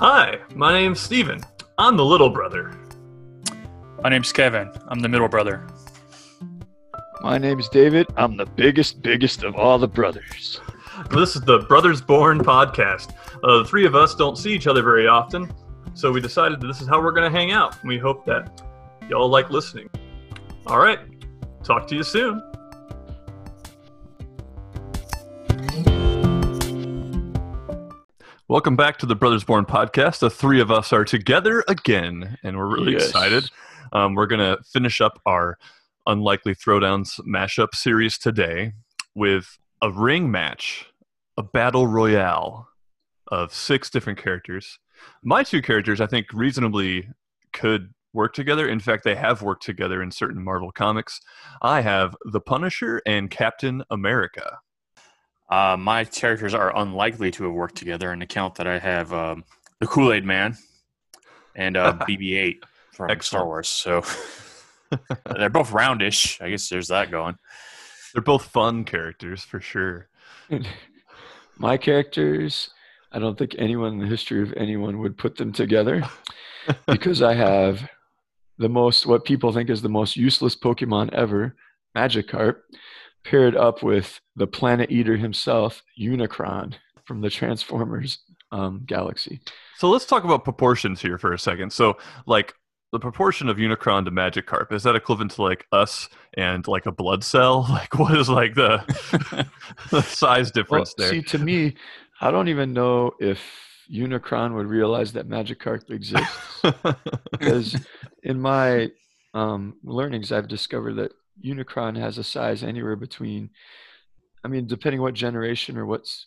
Hi, my name's Steven. I'm the little brother. My name's Kevin. I'm the middle brother. My name's David. I'm the biggest, biggest of all the brothers. This is the Brothers Born podcast. Uh, the three of us don't see each other very often, so we decided that this is how we're going to hang out. We hope that y'all like listening. All right, talk to you soon. Welcome back to the Brothers Born podcast. The three of us are together again, and we're really Yes. excited. Um, we're going to finish up our Unlikely Throwdowns mashup series today with a ring match, a battle royale of six different characters. My two characters, I think, reasonably could work together. In fact, they have worked together in certain Marvel comics. I have the Punisher and Captain America. Uh, my characters are unlikely to have worked together, an account that I have um, the Kool Aid Man and uh, BB-8 from Star Wars. So they're both roundish. I guess there's that going. They're both fun characters for sure. My characters, I don't think anyone in the history of anyone would put them together because I have the most, what people think is the most useless Pokemon ever, Magikarp, paired up with the planet eater himself, Unicron from the Transformers um, galaxy. So let's talk about proportions here for a second. So, like, the proportion of Unicron to Magikarp is that equivalent to like us and like a blood cell? Like, what is like the, the size Well, difference there? see, to me, I don't even know if Unicron would realize that Magikarp exists. because in my um, learnings, I've discovered that Unicron has a size anywhere between, I mean, depending what generation or what's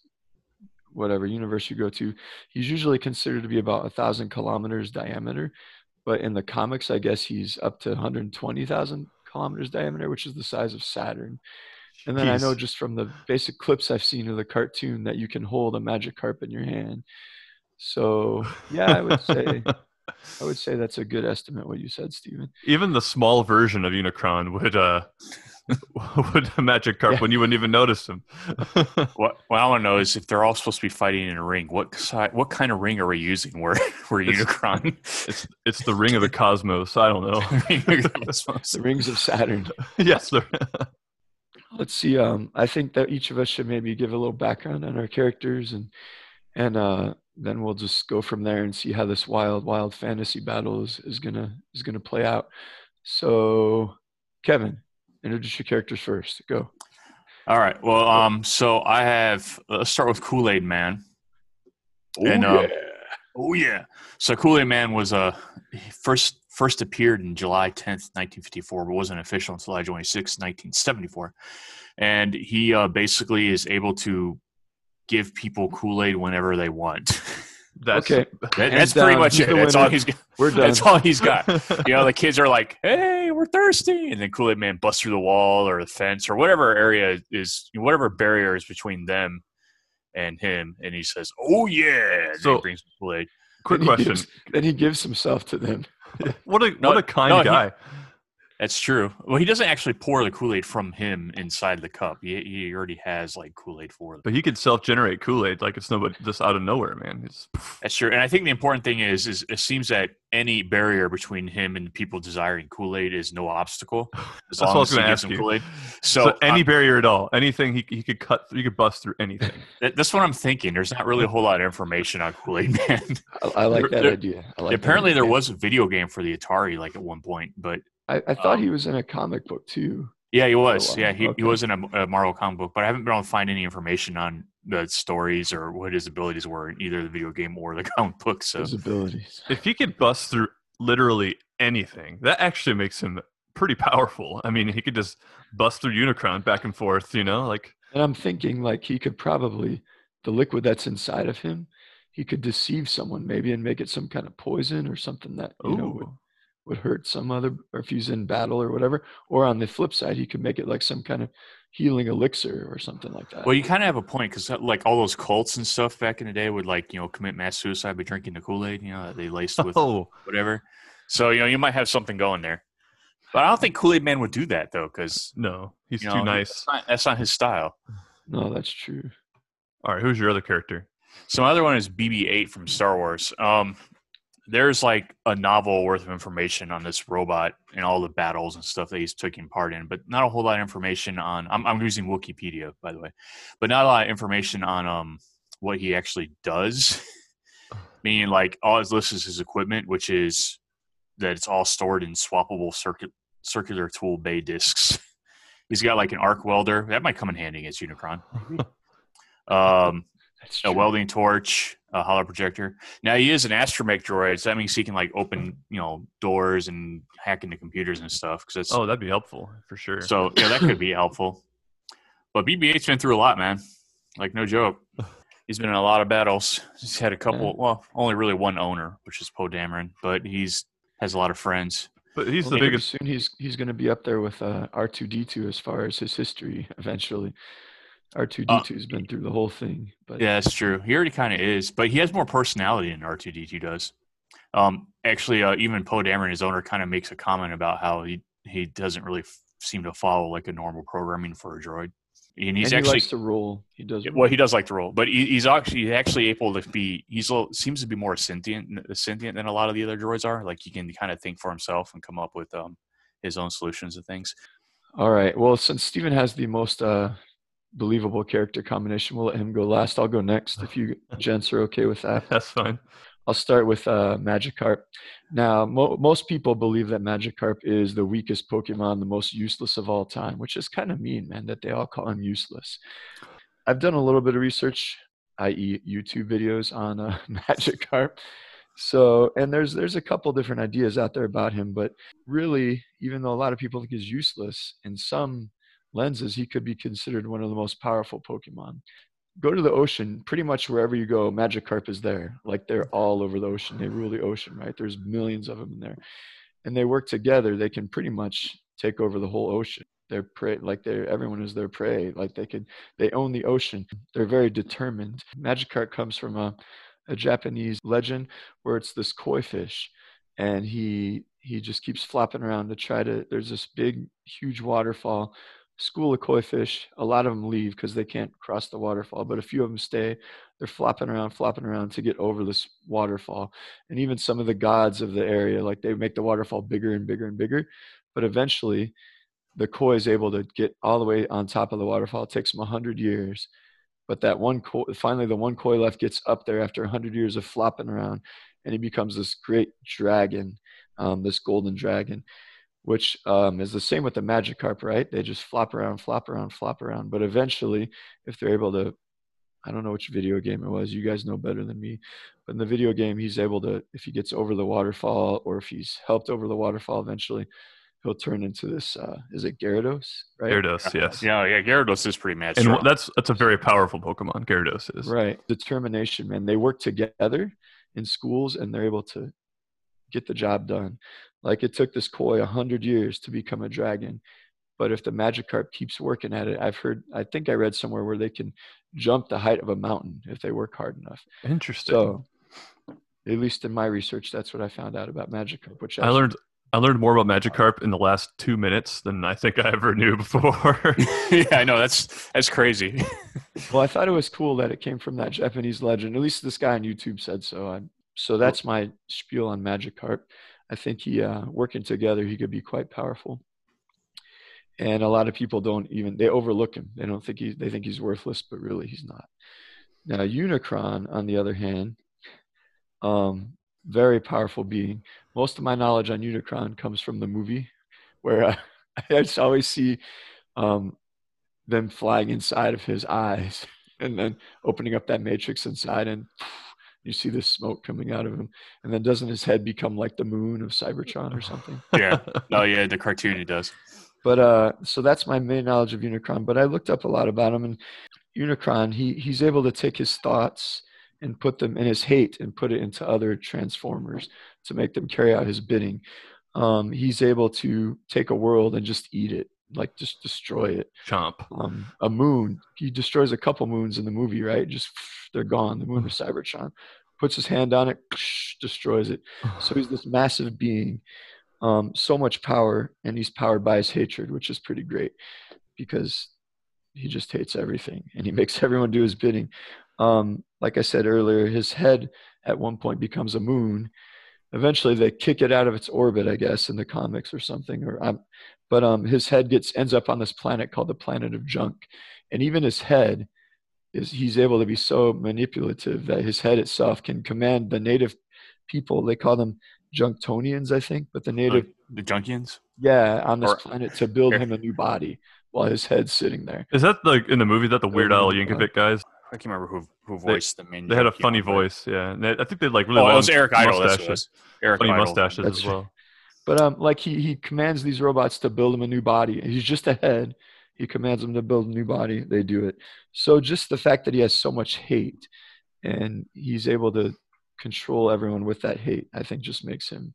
whatever universe you go to, he's usually considered to be about a thousand kilometers diameter. But in the comics, I guess he's up to 120,000 kilometers diameter, which is the size of Saturn. And then I know just from the basic clips I've seen of the cartoon that you can hold a Magikarp in your hand. So yeah, I would say I would say that's a good estimate what you said, Stephen. even the small version of Unicron would uh would Magikarp Yeah. when you wouldn't even notice him. What, what I want to know is if they're all supposed to be fighting in a ring, what si- what kind of ring are we using? Where where It's- Unicron? it's it's the ring of the cosmos. I don't know. The rings of Saturn. yes, they're- Let's see. Um, I think that each of us should maybe give a little background on our characters, and and uh, then we'll just go from there and see how this wild, wild fantasy battle is, is gonna is gonna play out. So, Kevin, introduce your characters first. Go. All right. Well, um, so I have. Let's start with Kool Aid Man. And, oh, um, Oh yeah. So Kool Aid Man was uh he first first appeared in July tenth, nineteen fifty four, but wasn't official until July twenty sixth, nineteen seventy four. And he uh, basically is able to give people Kool Aid whenever they want. that's okay, That- Hands that's pretty much he's it. That's all winner. he's got. we're done. That's all he's got. You know, the kids are like, "Hey, we're thirsty," and then Kool Aid Man busts through the wall or the fence or whatever area is, whatever barrier is between them and him, and he says, "Oh yeah!" And So- he brings Kool Aid. Quick Then question. gives- then he gives himself to them. What a No, what a kind no, he- guy. That's true. Well, he doesn't actually pour the Kool Aid from him inside the cup. He, he already has like Kool Aid for them. But he could self-generate Kool-Aid like it's nobody just out of nowhere, man. It's That's true. And I think the important thing is, is it seems that any barrier between him and people desiring Kool Aid is no obstacle as That's what I was gonna ask you. Kool Aid. so, So, any uh, barrier at all, anything he, he could cut, he could bust through anything. that, that's what I'm thinking. There's not really a whole lot of information on Kool Aid Man. I, I like There- that there- idea. I like that Apparently, there was a video game for the Atari like at one point, but I, I thought um, he was in a comic book too. yeah, he was. wow. Yeah, he, Okay. he was in a, a Marvel comic book, but I haven't been able to find any information on the stories or what his abilities were in either the video game or the comic book. So His abilities. if he could bust through literally anything, that actually makes him pretty powerful. I mean, he could just bust through Unicron back and forth, you know, like And I'm thinking like he could probably the liquid that's inside of him, he could deceive someone maybe and make it some kind of poison or something that you know would, ooh. Would hurt some other or if he's in battle or whatever. Or on the flip side, he could make it like some kind of healing elixir or something like that. Well, you kind of have a point because, like, all those cults and stuff back in the day would, like, you know, commit mass suicide by drinking the Kool Aid, you know, they laced with Oh, whatever. So, you know, you might have something going there. But I don't think Kool Aid Man would do that, though, because, no, he's you too nice. that's not, that's not his style. no, that's true. All right, who's your other character? So my other one is BB-8 from Star Wars. Um, there's like a novel worth of information on this robot and all the battles and stuff that he's taking part in, but not a whole lot of information on. I'm, I'm using Wikipedia, by the way, but not a lot of information on um what he actually does. Meaning, like all his list is his equipment, which is that it's all stored in swappable circuit circular tool bay discs. He's got like an arc welder that might come in handy against Unicron. um, a welding torch, a holo projector. Now he is an astromech droid, so that means he can like open, you know, doors and hack into computers and stuff. Because oh, that'd be helpful for sure. So yeah, that could be helpful. But BB-8's been through a lot, man. Like no joke. He's been in a lot of battles. He's had a couple. Yeah. Well, only really one owner, which is Poe Dameron, but he's has a lot of friends. But he's well, the biggest. Soon he's he's going to be up there with uh, R two D two as far as his history eventually. R two D two has been through the whole thing. But yeah, that's true. He already kind of is, but he has more personality than R two D two does. Um, actually, uh, even Poe Dameron, his owner, kind of makes a comment about how he he doesn't really f- seem to follow like a normal programming for a droid. And he's and he actually likes to roll. He does. Well, he does like to roll, but he, he's actually he's actually able to be. He's a, seems to be more sentient sentient than a lot of the other droids are. Like he can kind of think for himself and come up with um his own solutions and things. All right. Well, since Steven has the most uh, believable character combination. We'll let him go last. I'll go next if you gents are okay with that. That's fine. I'll start with uh, Magikarp. Now, mo- most people believe that Magikarp is the weakest Pokemon, the most useless of all time, which is kind of mean, man, that they all call him useless. I've done a little bit of research, i.e., YouTube videos on uh, Magikarp. So, and there's there's a couple different ideas out there about him, but really, even though a lot of people think he's useless, in some lenses, he could be considered one of the most powerful Pokemon. Go to the ocean, pretty much wherever you go, Magikarp is there. Like they're all over the ocean. They rule the ocean, right? There's millions of them in there. And they work together. They can pretty much take over the whole ocean. They're prey, like they're everyone is their prey. Like they could, they own the ocean. They're very determined. Magikarp comes from a, a Japanese legend where it's this koi fish, and he he just keeps flopping around to try to. There's this big, huge waterfall school of koi fish. A lot of them leave because they can't cross the waterfall, but a few of them stay. They're flopping around, flopping around to get over this waterfall. And even some of the gods of the area, like they make the waterfall bigger and bigger and bigger. But eventually, the koi is able to get all the way on top of the waterfall. It takes them 100 years. But that one koi, finally, the one koi left gets up there after 100 years of flopping around, and he becomes this great dragon, um, this golden dragon which um, is the same with the Magikarp, right? They just flop around, flop around, flop around. But eventually, if they're able to, I don't know which video game it was. You guys know better than me. But in the video game, he's able to, if he gets over the waterfall or if he's helped over the waterfall, eventually he'll turn into this. Uh, is it Gyarados? Right? Gyarados, yes. Yeah, yeah. Gyarados is pretty mad. And that's that's a very powerful Pokemon. Gyarados is right. Determination, man. They work together in schools, and they're able to get the job done. Like it took this koi a hundred years to become a dragon. But if the Magikarp keeps working at it, I've heard, I think I read somewhere where they can jump the height of a mountain if they work hard enough. Interesting. So, at least in my research, that's what I found out about Magikarp. Which I learned, I learned more about Magikarp in the last two minutes than I think I ever knew before. yeah, I know that's that's crazy. well, I thought it was cool that it came from that Japanese legend. At least this guy on YouTube said so. I, so that's my spiel on Magikarp. I think he uh, working together he could be quite powerful. And a lot of people don't even they overlook him. They don't think he they think he's worthless, but really he's not. Now Unicron, on the other hand, um, very powerful being. Most of my knowledge on Unicron comes from the movie, where uh, I just always see um, them flying inside of his eyes and then opening up that matrix inside and you see this smoke coming out of him and then doesn't his head become like the moon of cybertron or something? Yeah. Oh yeah the cartoon he does. But uh so that's my main knowledge of unicron but i looked up a lot about him and unicron he he's able to take his thoughts and put them in his hate and put it into other transformers to make them carry out his bidding. Um, he's able to take a world and just eat it like just destroy it. Chomp. Um, a moon. He destroys a couple moons in the movie, right? Just they're gone. The moon of Cybertron. Puts his hand on it, destroys it. So he's this massive being, um, so much power, and he's powered by his hatred, which is pretty great because he just hates everything and he makes everyone do his bidding. Um, like I said earlier, his head at one point becomes a moon. Eventually, they kick it out of its orbit, I guess, in the comics or something. Or, um, but um, his head gets ends up on this planet called the planet of junk, and even his head is he's able to be so manipulative that his head itself can command the native people. They call them Junktonians, I think, but the native the Junkions. Yeah, on this Or- planet to build him a new body while his head's sitting there. Is that like in the movie that the Weird Al movie, Yankovic guys? I can't remember who who They- voiced the main. They had a funny but- voice, yeah. And they, I think they like really Oh, it long was Eric Idle. That's what mustaches, was. Eric funny Idle. mustaches That's as well. But um, like he he commands these robots to build him a new body. He's just a head. He commands them to build a new body. They do it. So just the fact that he has so much hate, and he's able to control everyone with that hate, I think just makes him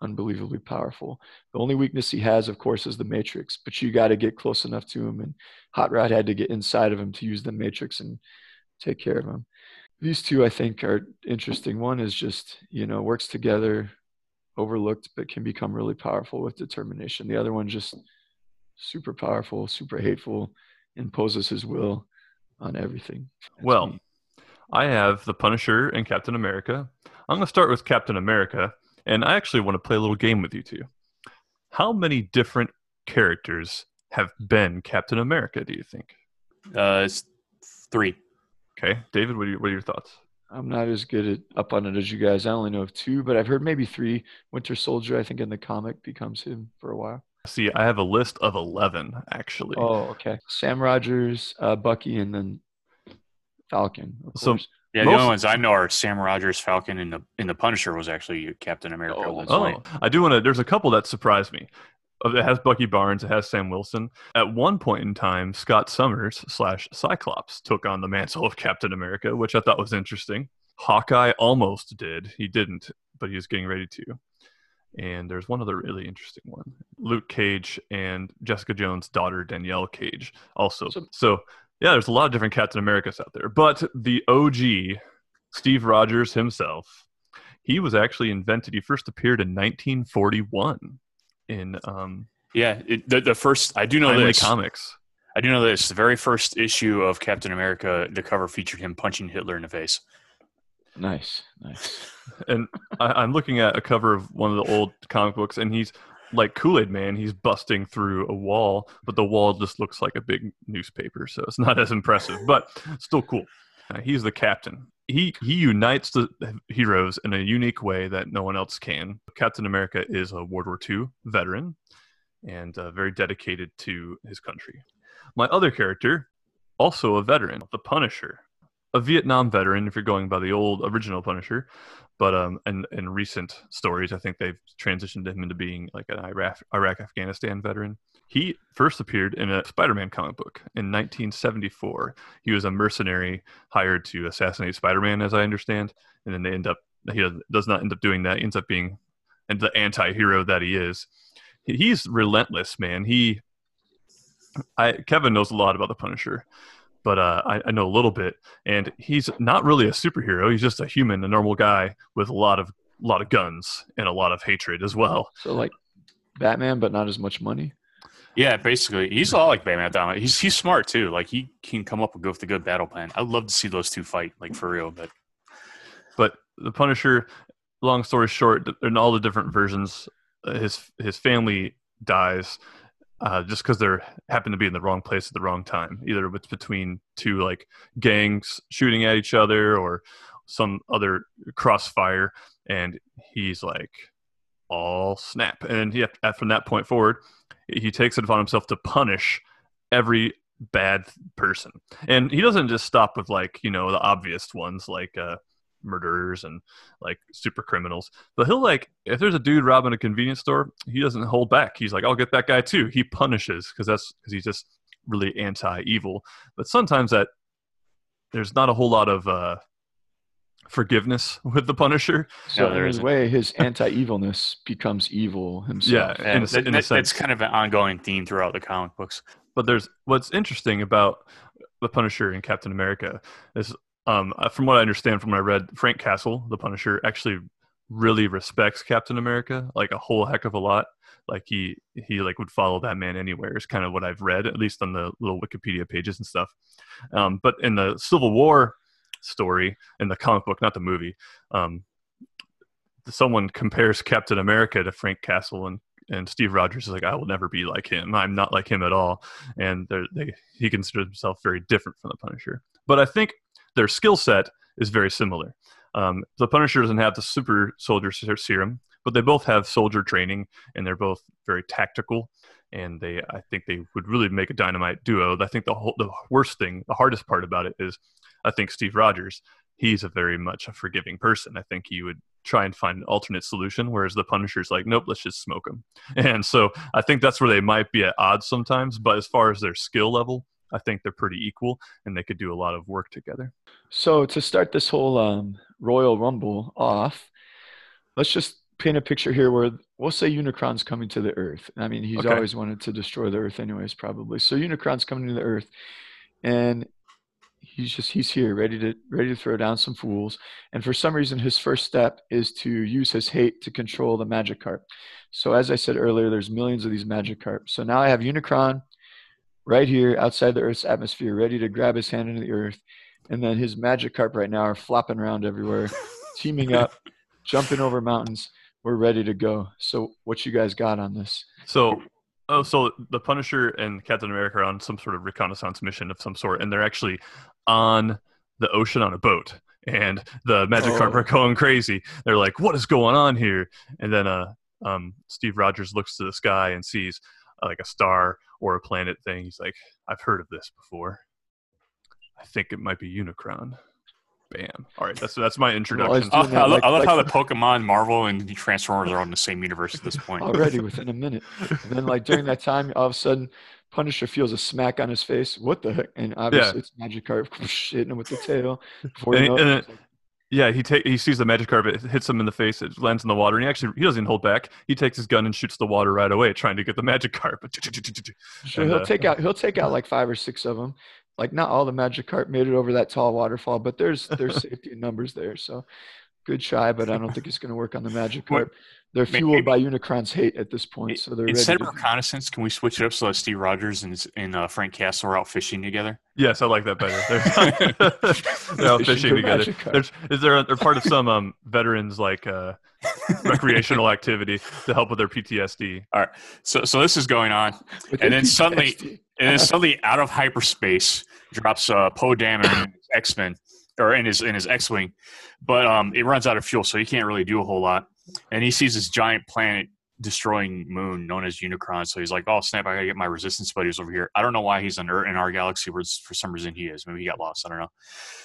unbelievably powerful. The only weakness he has, of course, is the Matrix. But you got to get close enough to him, and Hot Rod had to get inside of him to use the Matrix and take care of him. These two, I think, are interesting. One is just you know works together, overlooked, but can become really powerful with determination. The other one just super powerful, super hateful, imposes his will on everything. That's Well, me. I have the Punisher and Captain America. I'm going to start with Captain America, and I actually want to play a little game with you two. How many different characters have been Captain America? Do you think? Uh, it's three. Okay, David, what are your, what are your thoughts? I'm not as good at up on it as you guys. I only know of two, but I've heard maybe three. Winter Soldier, I think, in the comic becomes him for a while. See, I have a list of eleven actually. Oh, okay. Sam Rogers, uh, Bucky, and then Falcon. Of So- course. Yeah, the only ones I know are Sam Rogers, Falcon, and the and the Punisher was actually Captain America. Oh, at one that's Oh. I do want to. There's a couple that surprised me. It has Bucky Barnes. It has Sam Wilson. At one point in time, Scott Summers slash Cyclops took on the mantle of Captain America, which I thought was interesting. Hawkeye almost did. He didn't, but he was getting ready to. And there's one other really interesting one: Luke Cage and Jessica Jones' daughter Danielle Cage also. So- So yeah, there's a lot of different Captain Americas out there, but the OG, Steve Rogers himself, he was actually invented. He first appeared in 1941 in um, Yeah, it, the the first I do know Timely this. Comics. I do know this. The very first issue of Captain America, the cover featured him punching Hitler in the face. Nice, nice. And I, I'm looking at a cover of one of the old comic books, and he's like Kool Aid Man. He's busting through a wall, but the wall just looks like a big newspaper, so it's not as impressive, but still cool. Uh, he's the captain. He he unites the heroes in a unique way that no one else can. Captain America is a World War II veteran and uh, very dedicated to his country. My other character, also a veteran, the Punisher, a Vietnam veteran. If you're going by the old original Punisher, but um, in, in recent stories, I think they've transitioned him into being like an Iraq, Iraq Afghanistan veteran. He first appeared in a Spider-Man comic book in 1974. He was a mercenary hired to assassinate Spider-Man, as I understand, and then they end up he does, not end up doing that. He ends up being the anti-hero that he is. He's relentless, man. He, I Kevin knows a lot about the Punisher, but uh, I, I know a little bit, and he's not really a superhero. He's just a human, a normal guy with a lot of lot of guns and a lot of hatred as well. So like Batman, but not as much money. Yeah, basically, he's a lot like Batman. Dom. He's he's smart too. Like he can come up with a good battle plan. I'd love to see those two fight, like for real. But But the Punisher, long story short, in all the different versions, uh, his his family dies uh, just because they're happen to be in the wrong place at the wrong time. Either it's between two like gangs shooting at each other or some other crossfire, and he's like, all snap. And he, from that point forward, he takes it upon himself to punish every bad person. And he doesn't just stop with like you know the obvious ones like. Uh, murderers and like super criminals. But he'll like if there's a dude robbing a convenience store, he doesn't hold back. He's like, I'll get that guy too. He punishes because that's because he's just really anti-evil. But sometimes that there's not a whole lot of uh, forgiveness with the Punisher. So No, there in way, his anti-evilness becomes evil himself. Yeah, yeah, in a, that- in a sense. that's kind of an ongoing theme throughout the comic books. But there's what's interesting about the Punisher and Captain America is, um, uh, from what I understand from what I read, Frank Castle, the Punisher, actually really respects Captain America like a whole heck of a lot. Like he he like would follow that man anywhere is kind of what I've read, at least on the little Wikipedia pages and stuff. Um, but in the Civil War story in the comic book, not the movie. Um, someone compares Captain America to Frank Castle, and and Steve Rogers is like, I will never be like him. I'm not like him at all. And they, he considers himself very different from the Punisher. But I think their skill set is very similar. Um, the Punisher doesn't have the super soldier serum, but they both have soldier training, and they're both very tactical. And they, I think, they would really make a dynamite duo. I think the whole, the worst thing, the hardest part about it is, I think Steve Rogers, he's a very much a forgiving person. I think he would try and find an alternate solution, whereas the Punisher's like, nope, let's just smoke him. And so I think that's where they might be at odds sometimes. But as far as their skill level, I think they're pretty equal and they could do a lot of work together. So to start this whole um, Royal Rumble off, let's just paint a picture here where we'll say Unicron's coming to the Earth. I mean, he's okay. always wanted to destroy the Earth, anyways, probably. So Unicron's coming to the Earth, and he's just he's here ready to ready to throw down some fools and for some reason his first step is to use his hate to control the magikarp so as i said earlier there's millions of these magikarp so now i have unicron right here outside the earth's atmosphere ready to grab his hand into the earth and then his magikarp right now are flopping around everywhere teaming up jumping over mountains we're ready to go so what you guys got on this so Oh, so the Punisher and Captain America are on some sort of reconnaissance mission of some sort, and they're actually on the ocean on a boat. And the Magic oh. are going crazy. They're like, "What is going on here?" And then, uh, um, Steve Rogers looks to the sky and sees like a star or a planet thing. He's like, "I've heard of this before. I think it might be Unicron." Bam. All right, that's that's my introduction. Well, I, I, love, I love like, how the Pokemon, Marvel, and the Transformers are on the same universe at this point. Already within a minute. And then, like during that time, all of a sudden, Punisher feels a smack on his face. What the heck? And obviously, yeah. it's Magikarp hitting him with the tail. And, you know, and it, like, yeah, he take he sees the Magikarp. It hits him in the face. It lands in the water, and he actually he doesn't hold back. He takes his gun and shoots the water right away, trying to get the Magikarp. Sure, he'll uh, take out he'll take out like five or six of them like not all the Magikarp made it over that tall waterfall, but there's there's safety in numbers there. So good try, but I don't think it's going to work on the Magikarp. They're fueled by Unicron's hate at this point, so they're instead of reconnaissance. Can we switch it up so that Steve Rogers and, and uh, Frank Castle are out fishing together? Yes, I like that better. They're, they're out fishing together. There's, is there? A, they're part of some um, veterans like uh, recreational activity to help with their PTSD. All right, so so this is going on, with and then PTSD. suddenly, and then suddenly out of hyperspace drops uh, Poe Dameron X Men or in his in his X Wing, but um, it runs out of fuel, so he can't really do a whole lot and he sees this giant planet destroying moon known as Unicron. So he's like, "Oh snap! I gotta get my resistance buddies over here." I don't know why he's in our, in our galaxy, where for some reason he is. Maybe he got lost. I don't know.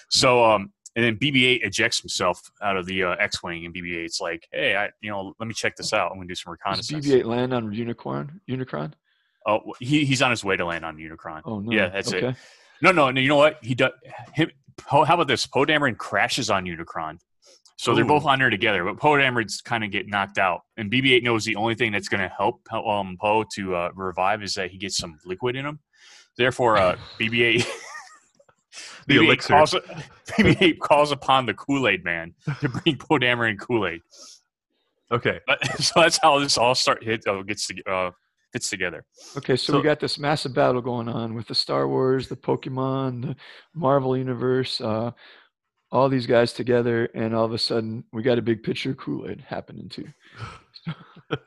So um, and then BB-8 ejects himself out of the uh, X-wing, and BB-8's like, "Hey, I you know, let me check this out. I'm gonna do some reconnaissance." Does BB-8 land on Unicron? Unicron? Oh, he he's on his way to land on Unicron. Oh no! Yeah, that's okay. it. No, no, no. You know what? He does. Him. How about this? Poe Dameron crashes on Unicron so Ooh. they're both on there together, but Poe and Dameron's kind of get knocked out, and BB-8 knows the only thing that's going to help um, Poe to uh, revive is that he gets some liquid in him. Therefore, uh, BB-8 the BB-8 calls, BB-8 calls upon the Kool-Aid Man to bring Poe Dameron Kool-Aid. Okay, but, so that's how this all start hit uh, gets to, uh, fits together. Okay, so, so, we got this massive battle going on with the Star Wars, the Pokemon, the Marvel Universe. Uh, all these guys together, and all of a sudden we got a big picture of Kool Aid happening too.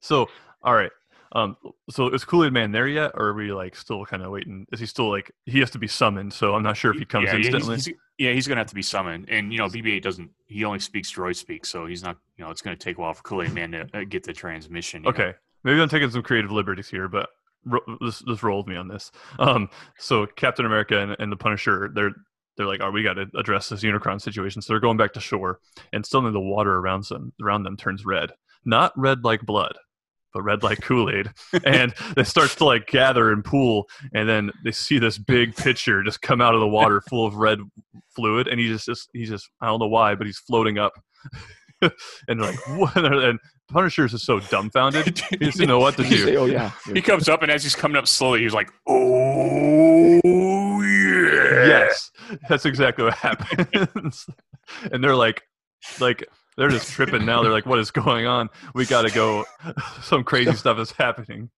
so, all right. Um, so is Kool Aid Man there yet, or are we like still kind of waiting? Is he still like he has to be summoned? So I'm not sure if he comes yeah, instantly. He's, he's, yeah, he's gonna have to be summoned, and you know BB-8 doesn't. He only speaks droid speak, so he's not. You know, it's gonna take a while for Kool Aid Man to uh, get the transmission. Okay, know? maybe I'm taking some creative liberties here, but this this rolled me on this. Um, so Captain America and, and the Punisher, they're they're like, "Oh, we got to address this Unicron situation." So they're going back to shore, and suddenly the water around them around them turns red, not red like blood, but red like Kool Aid, and it starts to like gather and pool, and then they see this big pitcher just come out of the water full of red fluid, and he just, just he just I don't know why, but he's floating up, and like what? And Punisher is so dumbfounded, he doesn't know what to do. Say, oh yeah, he comes up, and as he's coming up slowly, he's like, "Oh yeah." Yes, that's exactly what happens. and they're like, like they're just tripping now. They're like, "What is going on? We got to go. Some crazy stuff is happening."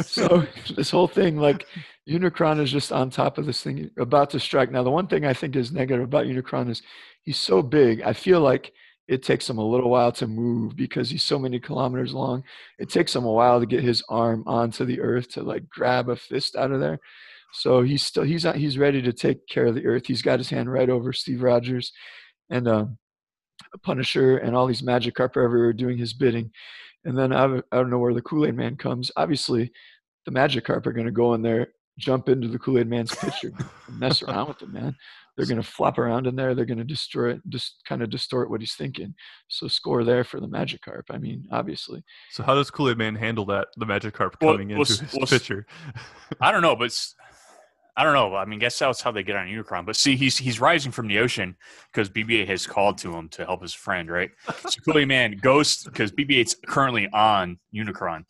so this whole thing, like Unicron is just on top of this thing, about to strike. Now, the one thing I think is negative about Unicron is he's so big. I feel like it takes him a little while to move because he's so many kilometers long. It takes him a while to get his arm onto the earth to like grab a fist out of there. So he's still he's he's ready to take care of the earth. He's got his hand right over Steve Rogers and um, Punisher and all these Magikarp are everywhere doing his bidding. And then I, I don't know where the Kool Aid Man comes. Obviously, the Magikarp are going to go in there, jump into the Kool Aid Man's picture, mess around with him, man. They're going to flop around in there. They're going to destroy it, just kind of distort what he's thinking. So score there for the Magikarp. I mean, obviously. So how does Kool Aid Man handle that? The magic Well, coming well, into s- his well, picture. I don't know, but s- I don't know. I mean, guess that's how they get on Unicron. But see, he's he's rising from the ocean because BB-8 has called to him to help his friend, right? So Kool-Aid Man goes because BB-8's currently on Unicron.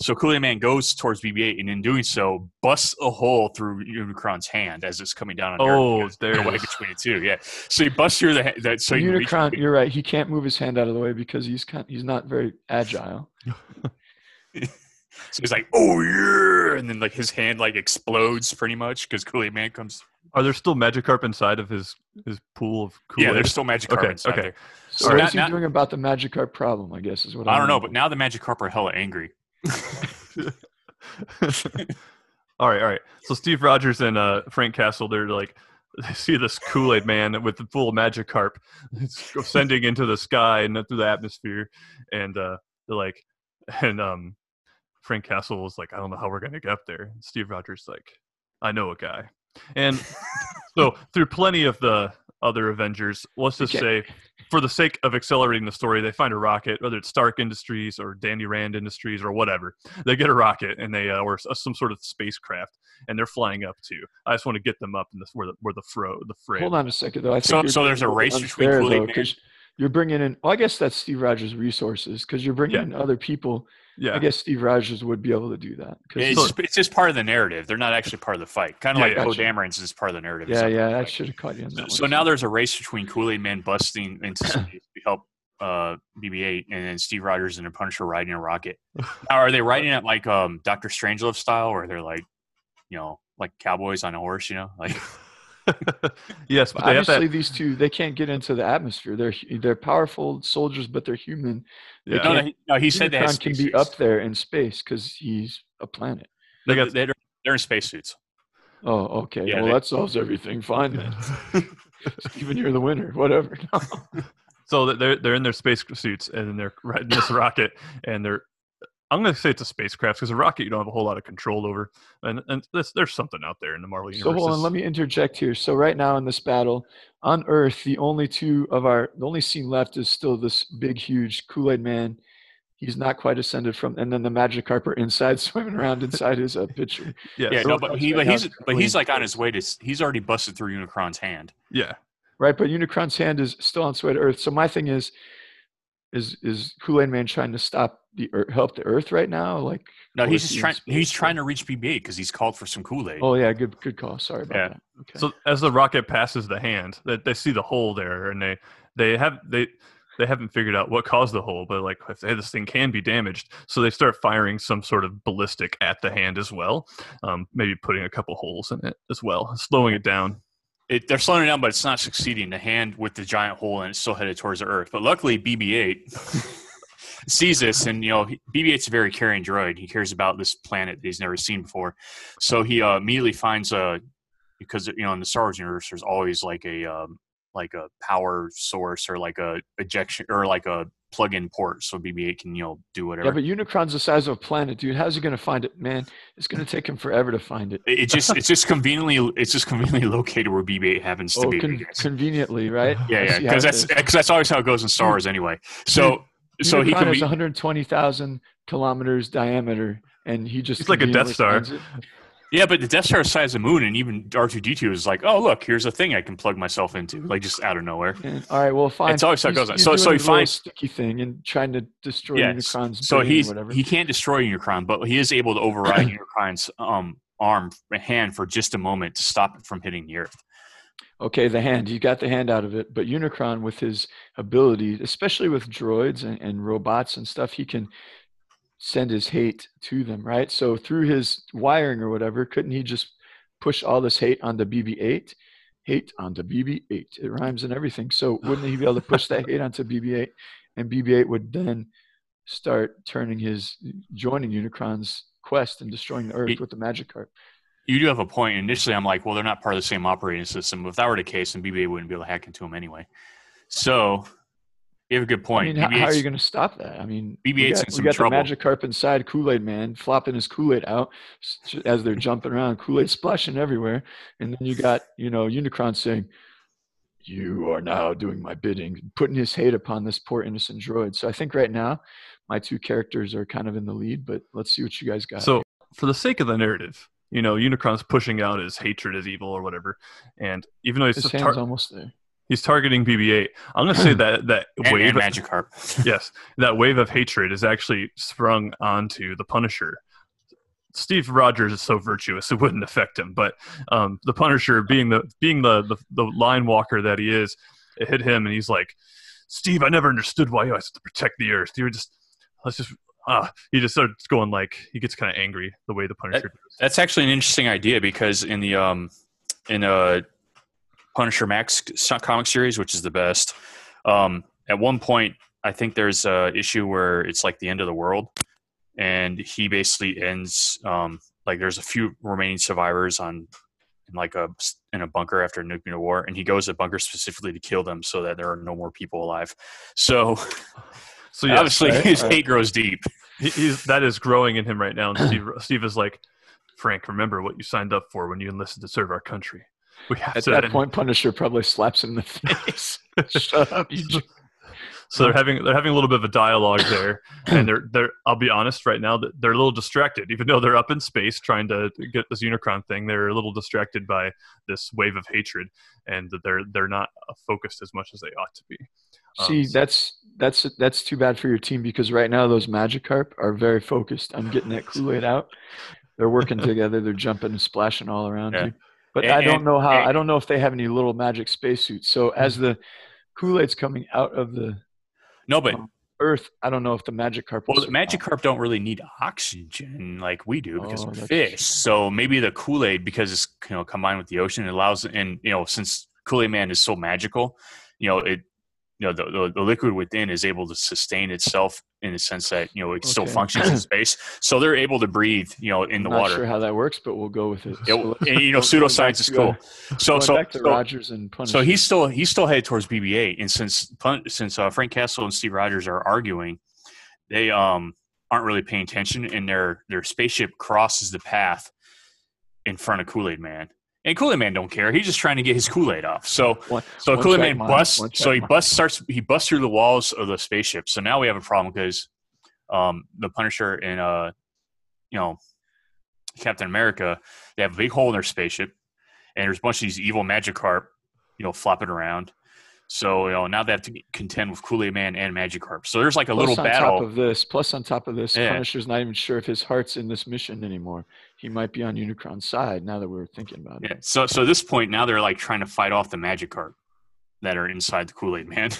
So Kool-Aid Man goes towards BB-8, and in doing so, busts a hole through Unicron's hand as it's coming down on Oh, earth. there There's it no way between the two. Yeah. So he busts through the that. So he reach Unicron, you're right. He can't move his hand out of the way because he's kind, he's not very agile. So he's like, "Oh yeah!" And then like his hand like explodes pretty much because Kool-Aid Man comes. Are there still Magikarp inside of his his pool of Kool Aid? Yeah, there's still magic Okay, inside okay. there. So All what right. is he Now- doing about the Magikarp problem? I guess is what I don't know, but now the Magikarp are hella angry. all right, all right. So Steve Rogers and uh, Frank Castle, they're like, they see this Kool Aid man with the full Magikarp it's ascending into the sky and through the atmosphere, and uh, they're like, and um, Frank Castle was like, I don't know how we're gonna get up there. And Steve Rogers like, I know a guy, and so through plenty of the other Avengers, let's just Okay. say, for the sake of accelerating the story, they find a rocket, whether it's Stark Industries or Danny Rand Industries or whatever. They get a rocket and they uh, or some sort of spacecraft, and they're flying up too. I just want to get them up in this where the where the fro the fray. Hold on a second, though. I think So- so there's a race between unfair, though, 'cause You're bringing in. Well, I guess that's Steve Rogers' resources because you're bringing Yeah. in other people. Yeah, I guess Steve Rogers would be able to do that. 'cause Yeah, it's, just, it's just part of the narrative. They're not actually part of the fight. Kind of Yeah, like yeah. Poe Dameron's is part of the narrative. Yeah, yeah. of I should have caught you on that So one. now there's a race between Kool-Aid Man busting into space to help uh, BB-8, and then Steve Rogers and the Punisher riding a rocket. Now, are they riding it like um, Doctor Strangelove style, or they're like, you know, like cowboys on a horse? You know, like yes, but they Obviously, that. these two they can't get into the atmosphere. They're they're powerful soldiers, but they're human. They Yeah. no, no, he, no, he said they had Unicron can be up there in space because he's a planet. They They got- they're, they're in spacesuits. Oh, okay. Yeah, well, they- that solves everything. Fine then. Steven, you're the winner. Whatever. So they're they're in their space suits and they're riding this rocket and they're. I'm going to say it's a spacecraft because a rocket you don't have a whole lot of control over, and and there's, there's something out there in the Marvel universe. So universe. hold on, let me interject here. So right now in this battle on Earth, the only two of our the only scene left is still this big, huge Kool-Aid man. He's not quite ascended from, and then the magic are inside, swimming around inside his uh, pitcher. yeah, Yeah, so- no, but he, Right but he's it's but he's like on his way to. He's already busted through Unicron's hand. yeah. Right, but Unicron's hand is still on its way to Earth. So my thing is, is is Kool-Aid man trying to stop the Earth, help the Earth right now? Like, No, he's just trying. space He's still? trying to reach BB-8 because he's called for some Kool-Aid. Oh yeah, good good call. Sorry about Yeah. that. Okay. So as the rocket passes the hand, that they see the hole there, and they they have they they haven't figured out what caused the hole, but like if hey, this thing can be damaged, so they start firing some sort of ballistic at the hand as well, um, maybe putting a couple holes in it as well, slowing it down. It, they're slowing it down, but it's not succeeding. The hand with the giant hole and it's still headed towards the Earth. But luckily, BB-8 sees this, and you know, BB-8's a very caring droid. He cares about this planet that he's never seen before, so he uh, immediately finds a because you know in the Star Wars universe, there's always like a um, like a power source or like a ejection or like a plug-in port, so BB-8 can you know do whatever. yeah, but Unicron's the size of a planet, dude. How's he gonna find it, man? It's gonna take him forever to find it. it it just it's just conveniently it's just conveniently located where BB-8 happens to Oh, be. Con- conveniently, right? Yeah, yeah, because that's because that's always how it goes in Star Wars anyway. So, so he Unicron can is be 120,000 kilometers diameter, and he just It's like a Death conveniently Star. Yeah, but the Death Star is the size of the moon, and even R two D two is like, oh look, here's a thing I can plug myself into, like just out of nowhere. And, all right, well, fine. It's always how it goes on. So- so he finds- sticky thing and trying to destroy Yeah, Unicron's So brain or he's whatever. he can't destroy Unicron, but he is able to override Unicron's um arm hand for just a moment to stop it from hitting the Earth. Okay, the hand. You got the hand out of it, but Unicron, with his ability, especially with droids and, and robots and stuff, he can send his hate to them, right? So through his wiring or whatever, couldn't he just push all this hate onto BB-8? Hate onto BB-8. It rhymes and everything. So wouldn't he be able to push that hate onto BB-8, and BB-8 would then start turning his joining Unicron's quest and destroying the Earth It- with the Magikarp. You do have a point. Initially, I'm like, well, they're not part of the same operating system. If that were the case, then BB-8 wouldn't be able to hack into them anyway. So you have a good I point. mean, how, how are you going to stop that? I mean, BB-8's we in got, some we got trouble. the Magikarp inside Kool-Aid Man flopping his Kool-Aid out as they're jumping around, Kool-Aid splashing everywhere, and then you got you know Unicron saying, "You are now doing my bidding," putting his hate upon this poor innocent droid. So I think right now, my two characters are kind of in the lead, but let's see what you guys got. So, for the sake of the narrative, you know, Unicron's pushing out his hatred as evil or whatever, and even though he's his tar- hand's almost there. He's targeting BB-8, I'm going to say that that and, wave, and Magikarp. yes, that wave of hatred is actually sprung onto the Punisher. Steve Rogers is so virtuous it wouldn't affect him, but um, the Punisher, being the being the, the the line walker that he is, it hit him, and he's like, "Steve, I never understood why you have to protect the Earth. You were just let's just." Ah, he just starts going like he gets kind of angry the way the Punisher does. That's actually an interesting idea because in the um in a Punisher Max comic series, which is the best, um, at one point I think there's a issue where it's like the end of the world, and he basically ends um like there's a few remaining survivors on in like a in a bunker after a nuclear war, and he goes to bunker specifically to kill them so that there are no more people alive. So So yeah, obviously right, his right. hate grows deep. he's that is growing in him right now. And Steve, Steve is like, Frank, remember what you signed up for when you enlisted to serve our country. We have At to. that end." point, Punisher probably slaps him in the face. Shut up, so they're having they're having a little bit of a dialogue there, and they're they're. I'll be honest, right now that they're a little distracted, even though they're up in space trying to get this Unicron thing. They're a little distracted by this wave of hatred, and that they're they're not uh, focused as much as they ought to be. Um, See, that's that's that's too bad for your team because right now those Magikarp are very focused on getting that Kool Aid out. They're working together. They're jumping and splashing all around Yeah. you. But And- I don't know how. and- I don't know if they have any little magic spacesuits. So as the Kool Aid's coming out of the No, but Um, Earth, I don't know if the Magikarp. Well, the survive. Magikarp don't really need oxygen like we do because Oh, we're fish. So maybe the Kool Aid, because it's you know combined with the ocean, it allows and you know since Kool Aid Man is so magical, you know it, you know the, the the liquid within is able to sustain itself in the sense that you know it still functions in space. So they're able to breathe, you know, in the I'm not water. sure how that works, but we'll go with it. It- So and, you know, pseudoscience is cool. So so so, Rogers and Punisher. so he's still he's still headed towards BB-8, and since since uh, Frank Castle and Steve Rogers are arguing, they um aren't really paying attention, and their their spaceship crosses the path in front of Kool Aid Man, and Kool Aid Man don't care. He's just trying to get his Kool Aid off. So One- so Kool Aid Man busts. So he busts starts he busts through the walls of the spaceship. So now we have a problem because um the Punisher and uh you know Captain America they have a big hole in their spaceship, and there's a bunch of these evil Magikarp, you know, flopping around. So you know now they have to contend with Kool Aid Man and Magikarp. So there's like a Plus little on battle. top of this, plus on top of this, Yeah. Punisher's not even sure if his heart's in this mission anymore. He might be on Unicron's side now that we're thinking about it. yeah. So so at this point now they're like trying to fight off the Magikarp that are inside the Kool Aid Man.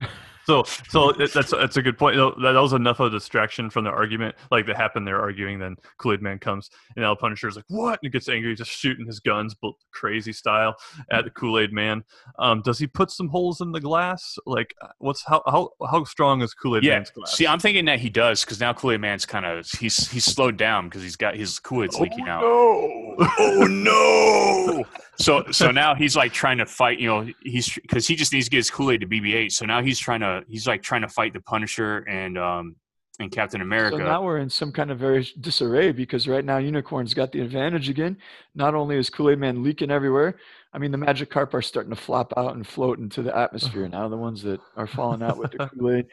So, so that's that's a good point. You know, That, that was enough of a distraction from the argument. Like that happened, they're arguing. Then Kool Aid Man comes, and now Punisher's like, "What?" And he gets angry, just shooting his guns, but crazy style at the Kool Aid Man. Um, does he put some holes in the glass? Like, what's how how how strong is Kool Aid yeah. Man's glass? See, I'm thinking that he does because now Kool Aid Man's kind of he's he's slowed down because he's got his Kool Aid's leaking out. no! Oh no so so now he's like trying to fight you know he's because he just needs to get his kool-aid to BB-8 so now he's trying to he's like trying to fight the punisher and um and captain america So now we're in some kind of very disarray because right now Unicron's got the advantage again. Not only is Kool Aid Man leaking everywhere, I mean the Magikarp are starting to flop out and float into the atmosphere now. The ones that are falling out with the Kool Aid,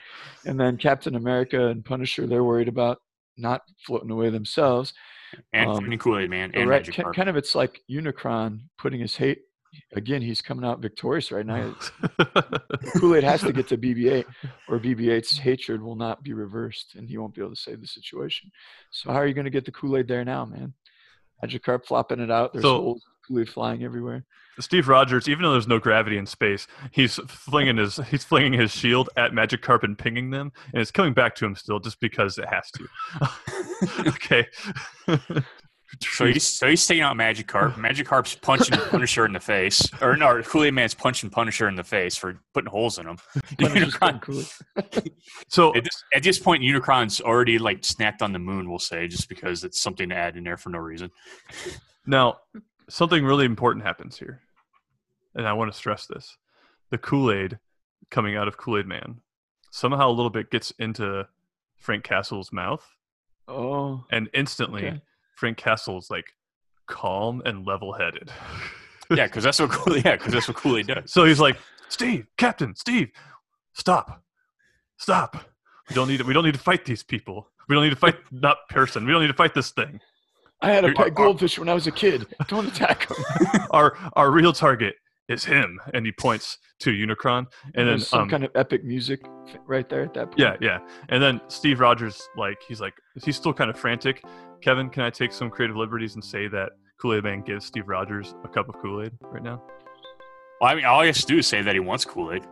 and then Captain America and Punisher they're worried about not floating away themselves. And um, finding kool-aid man and right, ki- kind of it's like Unicron putting his hate. Again, he's coming out victorious right now. Kool Aid has to get to BB-8, or BB-8's hatred will not be reversed, and he won't be able to save the situation. So how are you going to get the Kool Aid there now, man? Magikarp flopping it out. There's So- holes. Kool-Aid flying everywhere. Steve Rogers, even though there's no gravity in space, he's flinging his he's flinging his shield at Magikarp and pinging them, and it's coming back to him still just because it has to. okay. So he's so he's taking out Magikarp. Magic Carp's punching Punisher in the face, or no, Kool Aid Man's punching Punisher in the face for putting holes in him. Unicron, So at, this, at this point, Unicron's already like snacked on the moon. We'll say just because it's something to add in there for no reason. now something really important happens here, and I want to stress this: the Kool Aid coming out of Kool Aid Man somehow a little bit gets into Frank Castle's mouth, Oh, and instantly okay. Frank Castle's like calm and level headed. Yeah, because that's what Kool Yeah, because that's what Kool Aid does. So he's like, Steve, Captain, Steve, stop, stop. We don't need to, we don't need to fight these people. We don't need to fight that person. We don't need to fight this thing. I had a pet goldfish when I was a kid. Don't attack him. Our our real target is him, and he points to Unicron. And then some um, kind of epic music right there at that point. yeah, yeah. And then Steve Rogers, like, he's like, he's still kind of frantic. Kevin, can I take some creative liberties and say that Kool Aid Man gives Steve Rogers a cup of Kool Aid right now? Well, I mean, all he has to do is say that he wants Kool Aid.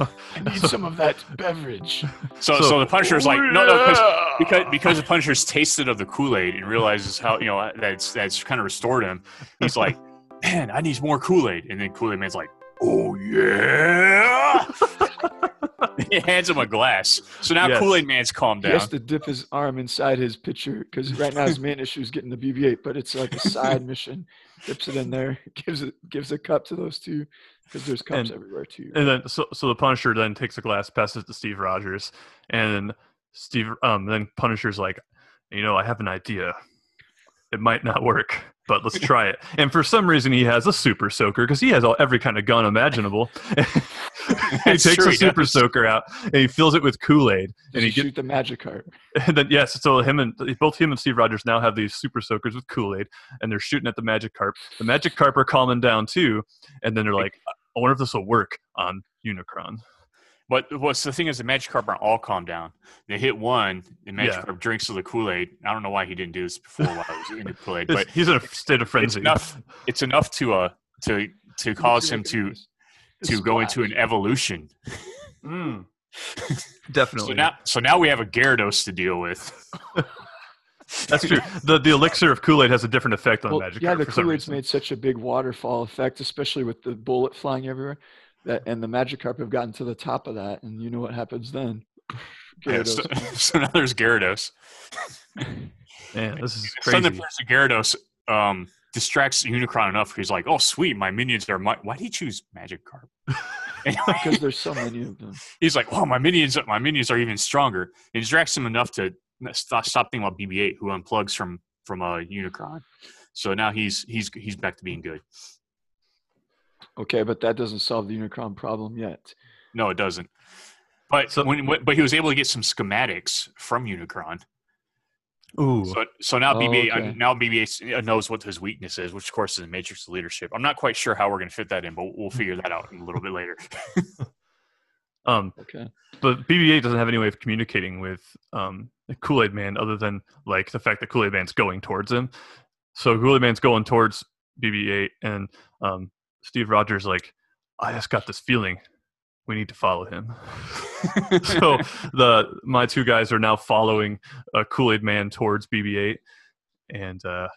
I need some of that beverage. So, So- so, the Punisher's like, no, no, because because because the Punisher's tasted of the Kool Aid and realizes how you know that's that's kind of restored him. He's like, man, I need more Kool Aid, and then Kool Aid Man's like, oh yeah. he hands him a glass. So now Yes. Kool Aid Man's calmed down. He down. has to dip his arm inside his pitcher because right now his main issue is getting the BB-8, but it's like a side mission. Dips it in there, gives it gives a cup to those two because there's cups And- everywhere too. And then so so the Punisher then takes a glass, passes it to Steve Rogers, and Steve um then Punisher's like, you know, I have an idea. It might not work, but let's try it. And for some reason, he has a super soaker because he has all, every kind of gun imaginable. he takes true, a super does. soaker out and he fills it with Kool Aid, and he gets shoot the Magikarp. and then yes, so him and both him and Steve Rogers now have these super soakers with Kool Aid, and they're shooting at the Magikarp. The Magikarp are calming down too, and then they're like, "I wonder if this will work on Unicron." But what's the thing is the Magikarp aren't all calmed down. They hit one, and Yeah. Magikarp drinks of the Kool Aid. I don't know why he didn't do this before while he was in the Kool Aid, but he's in a state of frenzy. enough. it's enough to uh to to cause him to to go into an evolution. Mm. Definitely, So now so now we have a Gyarados to deal with. that's true. the The elixir of Kool Aid has a different effect on Well, Magic yeah, the Kool Aid's made such a big waterfall effect, especially with the bullet flying everywhere. That and the Magikarp have gotten to the top of that, and you know what happens then. Yeah, so, Gyarados. so now there's Gyarados. Man, this is Something crazy. appears to Gyarados um, distracts Unicron enough. He's like, "Oh, sweet, my minions are my." Why did he choose Magikarp? because there's so many of them. he's like, "Oh, my minions, my minions are even stronger." It distracts him enough to stop, stop thinking about BB-8, who unplugs from from a Unicron. So now he's he's he's back to being good. Okay, but that doesn't solve the Unicron problem yet. No, it doesn't. But So- when, when but he was able to get some schematics from Unicron. Ooh, So so now Oh, BB-8 okay. now BB-8 uh, knows what his weakness is, which of course is a Matrix of Leadership. I'm not quite sure how we're going to fit that in, but we'll figure that out a little bit later. um, Okay. but BB-8 doesn't have any way of communicating with um, Kool-Aid Man other than like the fact that Kool-Aid Man's going towards him. So Kool-Aid Man's going towards BB-8, and um, Steve Rogers like, I just got this feeling we need to follow him. so the my two guys are now following uh, Kool-Aid Man towards BB-8, and uh,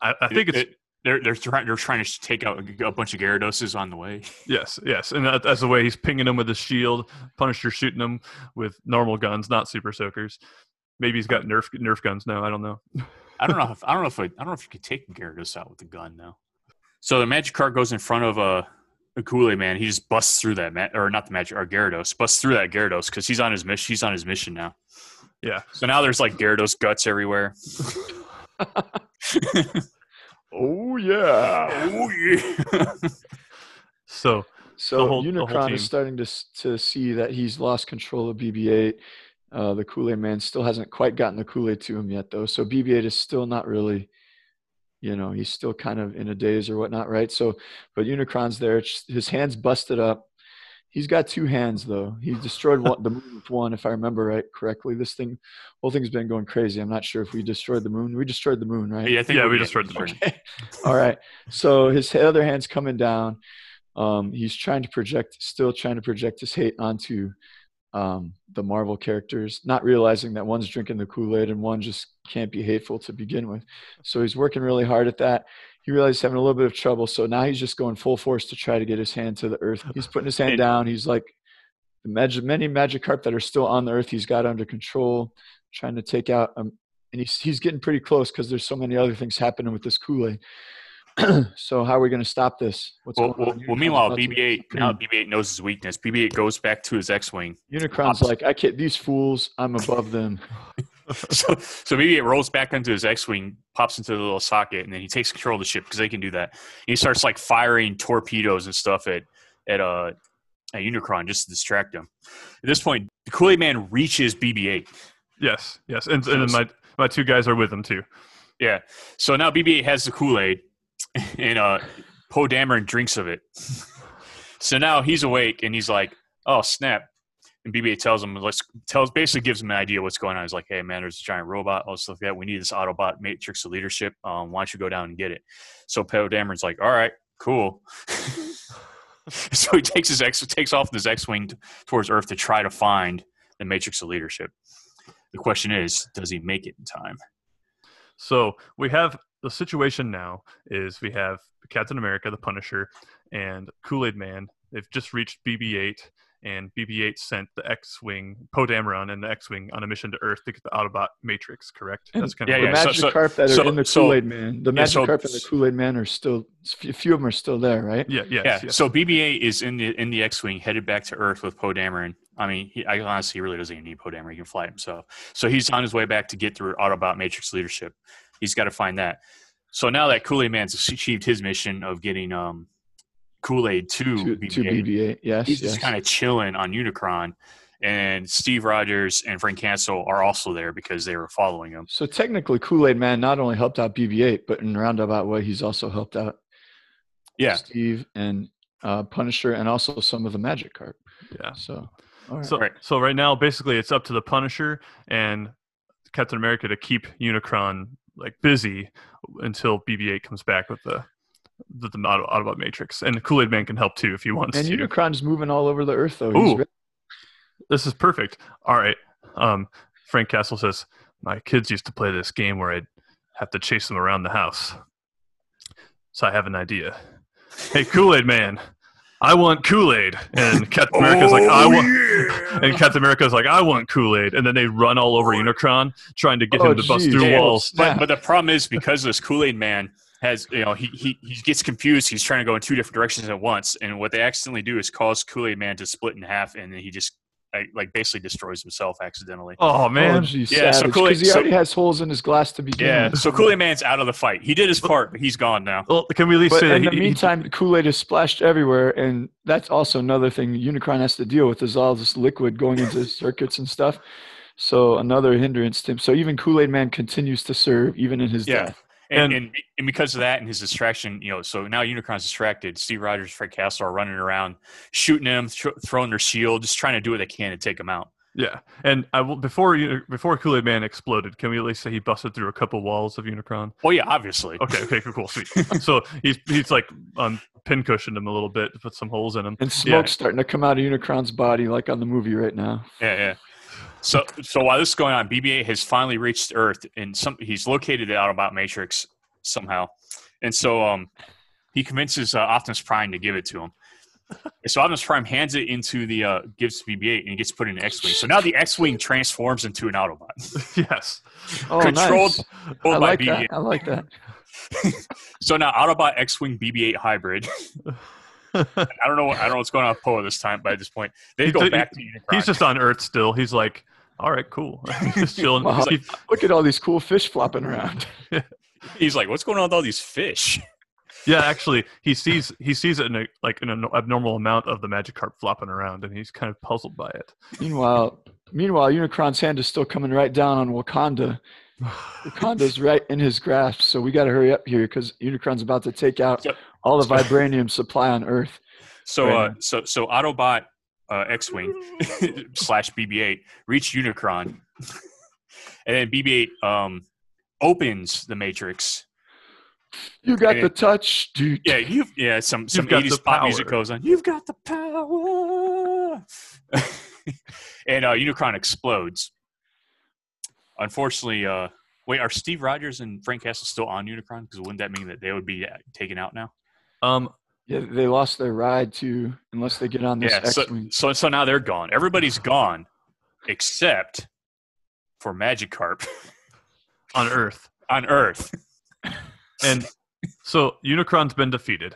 I, I think it's It- they're they're trying they're trying to take out a bunch of Gyarados on the way. Yes, yes, and that, that's the way he's pinging them with his shield. Punisher shooting them with normal guns, not super soakers. Maybe he's got nerf nerf guns now. I don't know. I don't know if I don't know if I, I don't know if you could take Gyarados out with a gun now. So the Magikarp goes in front of uh, a, a Kool Aid man. He just busts through that ma- or not the magic or Gyarados busts through that Gyarados because he's on his mission. He's on his mission now. Yeah. So now there's like Gyarados guts everywhere. Oh yeah. oh yeah. So So whole- Unicron is starting to to see that he's lost control of BB-8. Uh, the Kool Aid Man still hasn't quite gotten the Kool Aid to him yet, though. So BB-8 is still not really, you know, he's still kind of in a daze or whatnot, right? So, but Unicron's there. His hands busted up. He's got two hands though. He destroyed one, the moon with one, if I remember right correctly. This thing, whole thing's been going crazy. I'm not sure if we destroyed the moon. We destroyed the moon, right? Yeah, I think Yeah, we did. destroyed the moon. Okay. All right. So his other hand's coming down. Um, he's trying to project, still trying to project his hate onto um, the Marvel characters, not realizing that one's drinking the Kool Aid and one just can't be hateful to begin with. So he's working really hard at that. He realized he's having a little bit of trouble. So now he's just going full force to try to get his hand to the earth. He's putting his hand And- down. He's like, the magic, many Magikarp that are still on the earth, he's got under control, trying to take out. Um, and he's he's getting pretty close because there's so many other things happening with this Kool Aid. so how are we going to stop this? What's Well, well, well, meanwhile, BB-8 now BB-8 knows his weakness. BB-8 goes back to his X-wing. Unicron's like, I can't. These fools, I'm above them. so, so BB-8 rolls back into his X-wing, pops into the little socket, and then he takes control of the ship because they can do that. And he starts like firing torpedoes and stuff at at uh at Unicron just to distract him. At this point, the Kool-Aid Man reaches BB-8. Yes, yes, and and then my my two guys are with him too. Yeah. So now BB-8 has the Kool-Aid, and uh, Poe Dameron drinks of it. so now he's awake, and he's like, "Oh snap!" And BB-8 tells him, "Let's tells basically gives him an idea what's going on." He's like, "Hey man, there's a giant robot. All stuff like that. We need this Autobot matrix of leadership. Um, why don't you go down and get it?" So Poe Dameron's like, "All right, cool." so he takes his X takes off his X-wing towards Earth to try to find the matrix of leadership. The question is, does he make it in time? So we have the situation now is we have Captain America, the Punisher, and Kool Aid Man. They've just reached BB-8, and BB-8 sent the X-wing Poe Dameron and the X-wing on a mission to Earth to get the Autobot Matrix. Correct? And That's kind Yeah, of the what- yeah, so- Magikarp that are so- in the so- Kool Aid Man, the yeah, so- and the Kool Aid Man are still. A few of them are still there, right? yeah, yes, yeah. yes. So BB-8 is in the in the X-wing, headed back to Earth with Poe Dameron. I mean, he, I honestly he really doesn't even need Poe Dameron; he can fly it himself. So he's on his way back to get through Autobot Matrix leadership. He's got to find that. So now that Kool Aid Man's achieved his mission of getting um, Kool Aid to, To, BB-8, to BB-8, yes, he's yes. just kind of chilling on Unicron, and Steve Rogers and Frank Castle are also there because they were following him. So technically, Kool Aid Man not only helped out BB-8, but in a roundabout way, he's also helped out Yeah, Steve and uh, Punisher, and also some of the Magikarp. yeah. So, all right. So, Right. so right now, basically, it's up to the Punisher and Captain America to keep Unicron like busy until BB-8 comes back with the the, the Auto, Autobot Matrix, and the Kool Aid Man can help too if he wants and to. Unicron's moving all over the Earth, though. Ooh. re- This is perfect. All right. Um, Frank Castle says my kids used to play this game where I'd have to chase them around the house. So I have an idea. Hey, Kool Aid Man, I want Kool Aid, and Captain America's like, I want. And Captain America's like, I want Kool Aid, and then they run all over Unicron, trying to get Oh, him to bust through Yeah. walls. But but the problem is because this Kool Aid Man has you know he, he he gets confused. He's trying to go in two different directions at once, and what they accidentally do is cause Kool Aid Man to split in half, and then he just like, like basically destroys himself accidentally. Oh Oh, man, geez, Yeah, so savage, Kool-Aid- 'cause he so- already has holes in his glass to begin Yeah, with. so Kool Aid Man's out of the fight. He did his part, but he's gone now. well, can we at least But say that in the he, he- meantime, Kool Aid is splashed everywhere, and that's also another thing Unicron has to deal with is all this liquid going into circuits and stuff. So another hindrance to him. So even Kool Aid Man continues to serve even in his Yeah. death. And, And- and and because of that and his distraction, you know, so now Unicron's distracted. Steve Rogers, Fred Castle are running around, shooting him, th- throwing their shield, just trying to do what they can to take him out. yeah. And I will before you before Kool Aid Man exploded. Can we at least say he busted through a couple walls of Unicron? Oh yeah, obviously. Okay, okay, cool, cool, sweet. so he's he's like um, pincushioned him a little bit to put some holes in him. And smoke's starting to come out of Unicron's body like on the movie right now. Yeah, yeah. So, so while this is going on, BB-8 has finally reached Earth, and some he's located the Autobot Matrix somehow, and so um, he convinces uh, Optimus Prime to give it to him. And so Optimus Prime hands it into the uh, gives BB-8, and he gets put in an X-wing. So now the X-wing transforms into an Autobot, yes. Oh, controlled nice. I pulled by like BB-8. that. I like that. So now Autobot X-wing BB-8 hybrid. I don't know. What, I don't know what's going on with Poe this time. By this point, they He- go he- back to Unicron. He's just on Earth still. He's like, all right, cool. He's just chilling. Wow. He- Look at all these cool fish flopping around. He's like, "What's going on with all these fish?" yeah, actually, he sees he sees it in a like in an abnormal amount of the Magikarp flopping around, and he's kind of puzzled by it. Meanwhile, meanwhile, Unicron's hand is still coming right down on Wakanda. Wakanda's right in his grasp, so we got to hurry up here because Unicron's about to take out Yep. All the vibranium supply on Earth. So, Right uh, so, so Autobot uh, X-wing slash BB-8 reach Unicron, and then BB-8 um, opens the Matrix. You got And the it- touch, dude. Yeah, you yeah some some got the eighties pop music goes on. You've got the power, and uh, Unicron explodes. Unfortunately, uh, wait, are Steve Rogers and Frank Castle still on Unicron? Because wouldn't that mean that they would be uh, taken out now? Um, Yeah, they lost their ride too, unless they get on this yeah, so, so so now they're gone. Everybody's gone except for Magikarp on Earth, on Earth. and so Unicron's been defeated,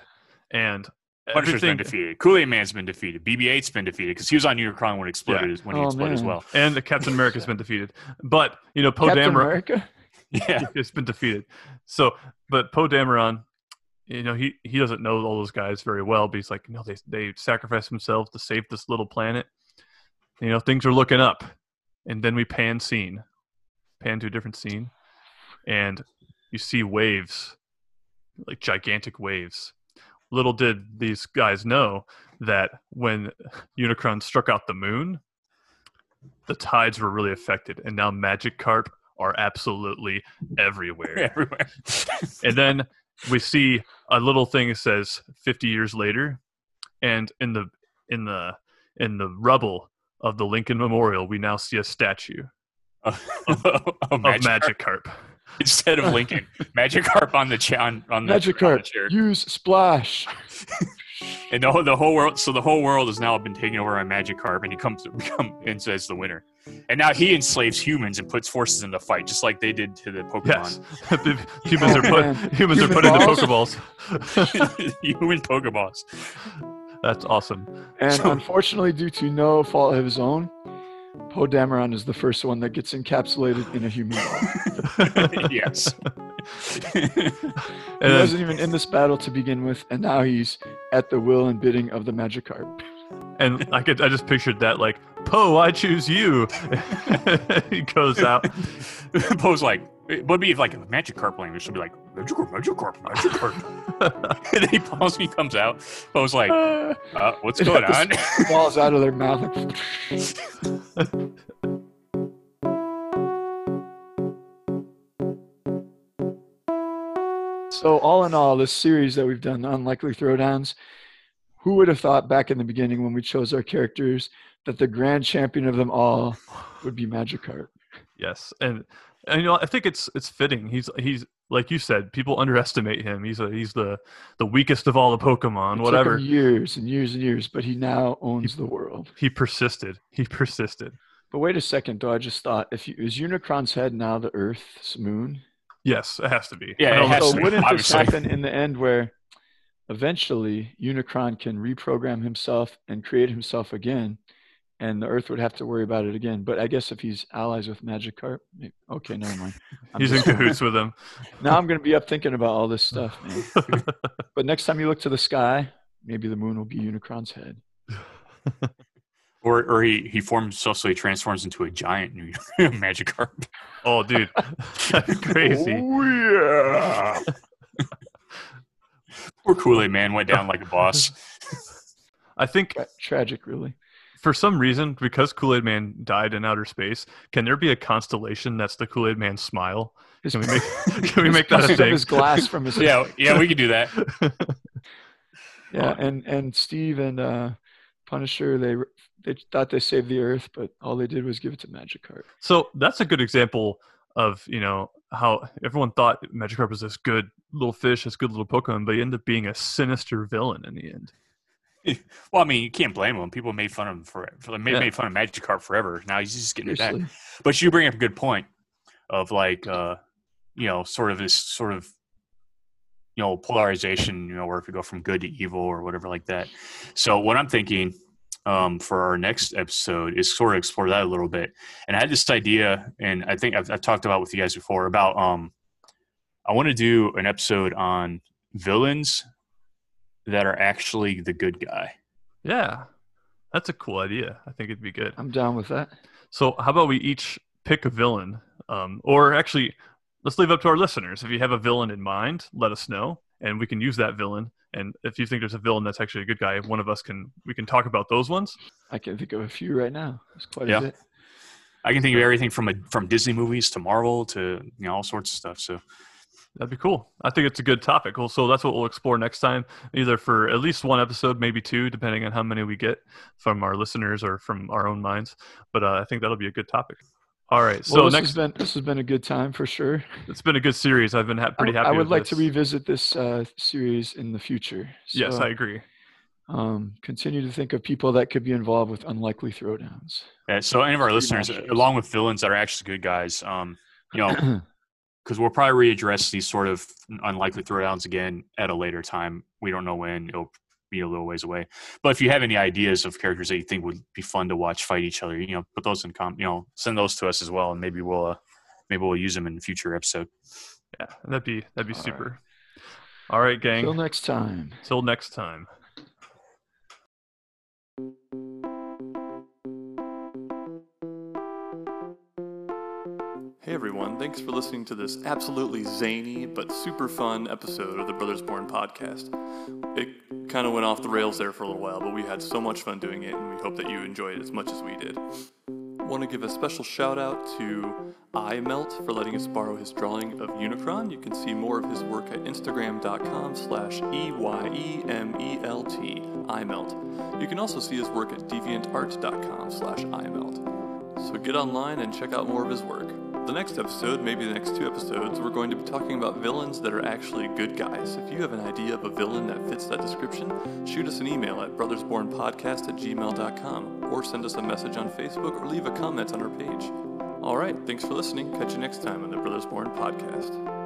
and Punisher's everything, been defeated. Kool Aid Man's been defeated. BB-8's been defeated because he was on Unicron when it exploded. yeah. When he Oh, exploded as well. and the Captain America's been defeated. But you know, Poe Captain Dameron America. Yeah, it's been defeated. So, but Poe Dameron, you know, he he doesn't know all those guys very well, but he's like, no, they they sacrificed themselves to save this little planet. You know, things are looking up, and then we pan scene, pan to a different scene, and you see waves, like gigantic waves. Little did these guys know that when Unicron struck out the moon, the tides were really affected, and now Magikarp are absolutely everywhere. everywhere. And then we see a little thing that says 50 years later, and in the in the in the rubble of the Lincoln Memorial, we now see a statue of, of Magikarp. Magikarp. instead of Lincoln. Magikarp on the cha- on, on the, on the Magikarp. chair. Use splash. And the whole, the whole world, so the whole world has now been taken over by Magikarp and he comes to become and says the winner. And now he enslaves humans and puts forces into the fight, just like they did to the Pokemon. Yes, humans are put man. humans are Human put into balls? Pokeballs. Human Pokeballs. That's awesome. And So- unfortunately, due to no fault of his own, Poe Dameron is the first one that gets encapsulated in a human ball. yes. He And then- wasn't even in this battle to begin with, and now he's at the will and bidding of the Magikarp. And I could I just pictured that like Poe, I choose you. he goes out. Poe's like, it would be if like a Magikarp language would be like magic Magikarp, Magikarp, Magikarp. and then he Poe's he comes out. Poe's like, uh, what's going on? balls out of their mouth. So all in all, this series that we've done, Unlikely Throwdowns, who would have thought back in the beginning when we chose our characters that the grand champion of them all would be Magikarp? Yes, and and you know I think it's it's fitting. He's he's like you said, people underestimate him. He's a he's the the weakest of all the Pokemon. It took whatever. him years and years and years, but he now owns the world. He persisted. He persisted. But wait a second, though. I just thought, if you, is Unicron's head now the Earth's moon? Yes, it has to be. Yeah, it has so to wouldn't this obviously. happen in the end where eventually Unicron can reprogram himself and create himself again, and the Earth would have to worry about it again? But I guess if he's allies with Magikarp, may- okay, never mind. I'm He's in cahoots with him. Now I'm going to be up thinking about all this stuff, man. But next time you look to the sky, maybe the moon will be Unicron's head. Or, or he, he forms himself so he transforms into a giant new Magikarp. Oh, dude, that's crazy. Oh, yeah. Poor Kool Aid Man went down like a boss. I think Tra- Tragic, really. For some reason, because Kool Aid Man died in outer space, can there be a constellation that's the Kool Aid Man smile? Can we make can we make that a piece thing? His glass from his yeah, yeah, we could do that. Yeah, and and Steve and uh, Punisher, they they thought they saved the Earth, but all they did was give it to Magikarp. So that's a good example of you know how everyone thought Magikarp was this good little fish, this good little Pokemon, but he ended up being a sinister villain in the end. Well, I mean, you can't blame him. People made fun of him for, for made, Yeah. made fun of Magikarp forever. Now he's just getting it back. But you bring up a good point of like, uh, you know, sort of this sort of, you know, polarization. You know, where if we go from good to evil or whatever like that. So what I'm thinking um, for our next episode is sort of explore that a little bit. And I had this idea, and I think I've, I've talked about with you guys before about um, I want to do an episode on villains that are actually the good guy. Yeah, that's a cool idea. I think it'd be good. I'm down with that. So how about we each pick a villain, um, or actually, let's leave it up to our listeners. If you have a villain in mind, let us know, and we can use that villain. And if you think there's a villain that's actually a good guy, one of us can we can talk about those ones. I can think of a few right now. It's quite Yeah. a bit. I can think of everything from a, from Disney movies to Marvel to you know all sorts of stuff. So That'd be cool. I think it's a good topic. Well, so that's what we'll explore next time, either for at least one episode, maybe two, depending on how many we get from our listeners or from our own minds. But uh, I think that'll be a good topic. All right. So well, this next, has been this has been a good time for sure. it's been a good series. I've been ha- pretty I, happy. I would with like to revisit this uh, series in the future. Yes, I agree. um, continue to think of people that could be involved with unlikely throwdowns. yeah, so any of our listeners, along with villains that are actually good guys, um, you know, because we'll probably readdress these sort of unlikely throwdowns again at a later time. We don't know when; it'll be a little ways away. But if you have any ideas of characters that you think would be fun to watch fight each other, you know, put those in com. You know, send those to us as well, and maybe we'll uh, maybe we'll use them in a future episode. Yeah, that'd be that'd be All right. super. All right, gang. Till next time. Till next time. Hey everyone, thanks for listening to this absolutely zany but super fun episode of the Brothers Born podcast. It kind of went off the rails there for a little while, but we had so much fun doing it, and we hope that you enjoyed it as much as we did. Want to give a special shout out to EyeMelt for letting us borrow his drawing of Unicron. You can see more of his work at instagram.com slash E-Y-E-M-E-L-T, EyeMelt. You can also see his work at deviantart.com slash EyeMelt. So get online and check out more of his work. The next episode, maybe the next two episodes, we're going to be talking about villains that are actually good guys. If you have an idea of a villain that fits that description, shoot us an email at brothersbornpodcast at gmail.com or send us a message on Facebook or leave a comment on our page. All right, thanks for listening. Catch you next time on the Brothers Born podcast.